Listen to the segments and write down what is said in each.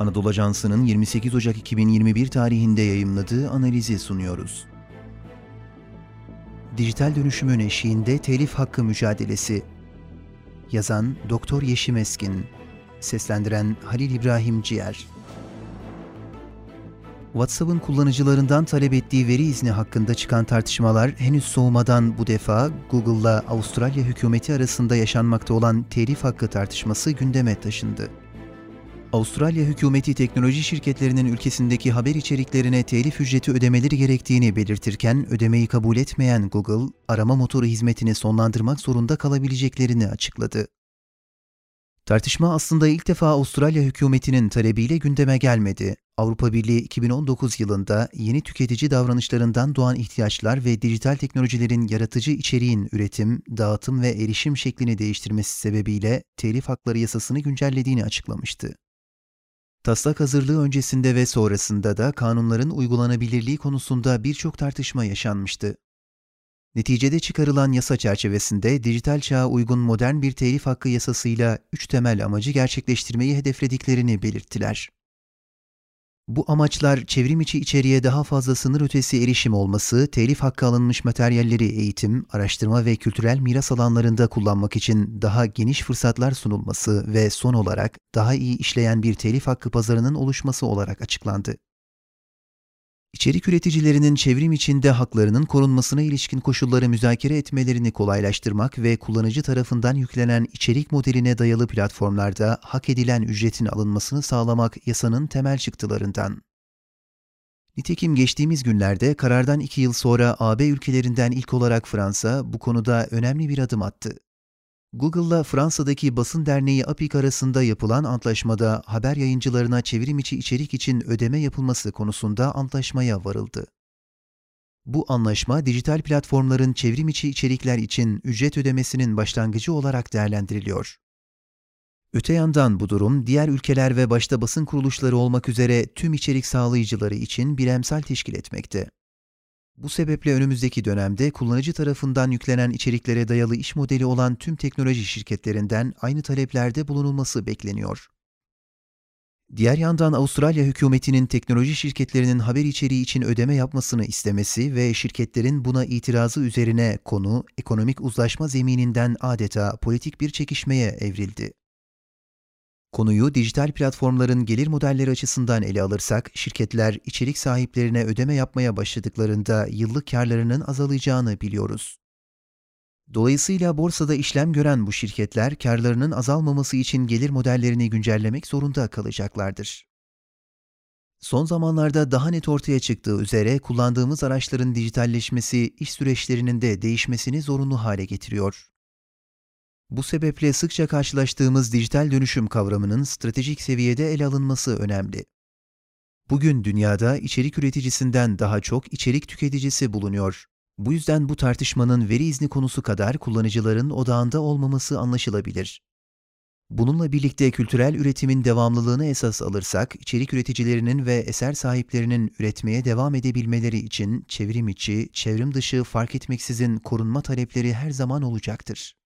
Anadolu Ajansı'nın 28 Ocak 2021 tarihinde yayımladığı analizi sunuyoruz. Dijital dönüşümün eşiğinde telif hakkı mücadelesi. Yazan Doktor Yeşim Eskin. Seslendiren Halil İbrahim Ciğer. WhatsApp'ın kullanıcılarından talep ettiği veri izni hakkında çıkan tartışmalar henüz soğumadan bu defa Google'la Avustralya hükümeti arasında yaşanmakta olan telif hakkı tartışması gündeme taşındı. Avustralya hükümeti teknoloji şirketlerinin ülkesindeki haber içeriklerine telif ücreti ödemeleri gerektiğini belirtirken ödemeyi kabul etmeyen Google, arama motoru hizmetini sonlandırmak zorunda kalabileceklerini açıkladı. Tartışma aslında ilk defa Avustralya hükümetinin talebiyle gündeme gelmedi. Avrupa Birliği 2019 yılında yeni tüketici davranışlarından doğan ihtiyaçlar ve dijital teknolojilerin yaratıcı içeriğin üretim, dağıtım ve erişim şeklini değiştirmesi sebebiyle telif hakları yasasını güncellediğini açıklamıştı. Taslak hazırlığı öncesinde ve sonrasında da kanunların uygulanabilirliği konusunda birçok tartışma yaşanmıştı. Neticede çıkarılan yasa çerçevesinde dijital çağa uygun modern bir telif hakkı yasasıyla üç temel amacı gerçekleştirmeyi hedeflediklerini belirttiler. Bu amaçlar çevrim içi içeriğe daha fazla sınır ötesi erişim olması, telif hakkı alınmış materyalleri eğitim, araştırma ve kültürel miras alanlarında kullanmak için daha geniş fırsatlar sunulması ve son olarak daha iyi işleyen bir telif hakkı pazarının oluşması olarak açıklandı. İçerik üreticilerinin çevrim içinde haklarının korunmasına ilişkin koşulları müzakere etmelerini kolaylaştırmak ve kullanıcı tarafından yüklenen içerik modeline dayalı platformlarda hak edilen ücretin alınmasını sağlamak yasanın temel çıktılarından. Nitekim geçtiğimiz günlerde karardan iki yıl sonra AB ülkelerinden ilk olarak Fransa bu konuda önemli bir adım attı. Google'la Fransa'daki Basın Derneği APİK arasında yapılan antlaşmada haber yayıncılarına çevrim içi içerik için ödeme yapılması konusunda antlaşmaya varıldı. Bu anlaşma dijital platformların çevrim içi içerikler için ücret ödemesinin başlangıcı olarak değerlendiriliyor. Öte yandan bu durum diğer ülkeler ve başta basın kuruluşları olmak üzere tüm içerik sağlayıcıları için bir emsal teşkil etmekte. Bu sebeple önümüzdeki dönemde kullanıcı tarafından yüklenen içeriklere dayalı iş modeli olan tüm teknoloji şirketlerinden aynı taleplerde bulunulması bekleniyor. Diğer yandan Avustralya hükümetinin teknoloji şirketlerinin haber içeriği için ödeme yapmasını istemesi ve şirketlerin buna itirazı üzerine konu ekonomik uzlaşma zemininden adeta politik bir çekişmeye evrildi. Konuyu dijital platformların gelir modelleri açısından ele alırsak, şirketler içerik sahiplerine ödeme yapmaya başladıklarında yıllık karlarının azalacağını biliyoruz. Dolayısıyla borsada işlem gören bu şirketler karlarının azalmaması için gelir modellerini güncellemek zorunda kalacaklardır. Son zamanlarda daha net ortaya çıktığı üzere kullandığımız araçların dijitalleşmesi iş süreçlerinin de değişmesini zorunlu hale getiriyor. Bu sebeple sıkça karşılaştığımız dijital dönüşüm kavramının stratejik seviyede ele alınması önemli. Bugün dünyada içerik üreticisinden daha çok içerik tüketicisi bulunuyor. Bu yüzden bu tartışmanın veri izni konusu kadar kullanıcıların odağında olmaması anlaşılabilir. Bununla birlikte kültürel üretimin devamlılığını esas alırsak, içerik üreticilerinin ve eser sahiplerinin üretmeye devam edebilmeleri için çevrim içi, çevrim dışı fark etmeksizin korunma talepleri her zaman olacaktır.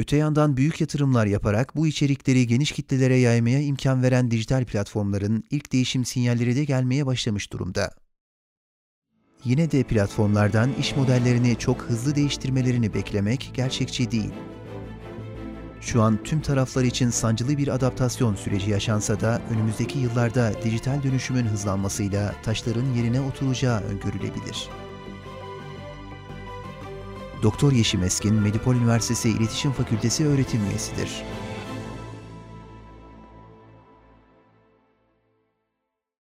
Öte yandan büyük yatırımlar yaparak bu içerikleri geniş kitlelere yaymaya imkan veren dijital platformların ilk değişim sinyalleri de gelmeye başlamış durumda. Yine de platformlardan iş modellerini çok hızlı değiştirmelerini beklemek gerçekçi değil. Şu an tüm taraflar için sancılı bir adaptasyon süreci yaşansa da önümüzdeki yıllarda dijital dönüşümün hızlanmasıyla taşların yerine oturacağı öngörülebilir. Doktor Yeşim Eskin, Medipol Üniversitesi İletişim Fakültesi öğretim üyesidir.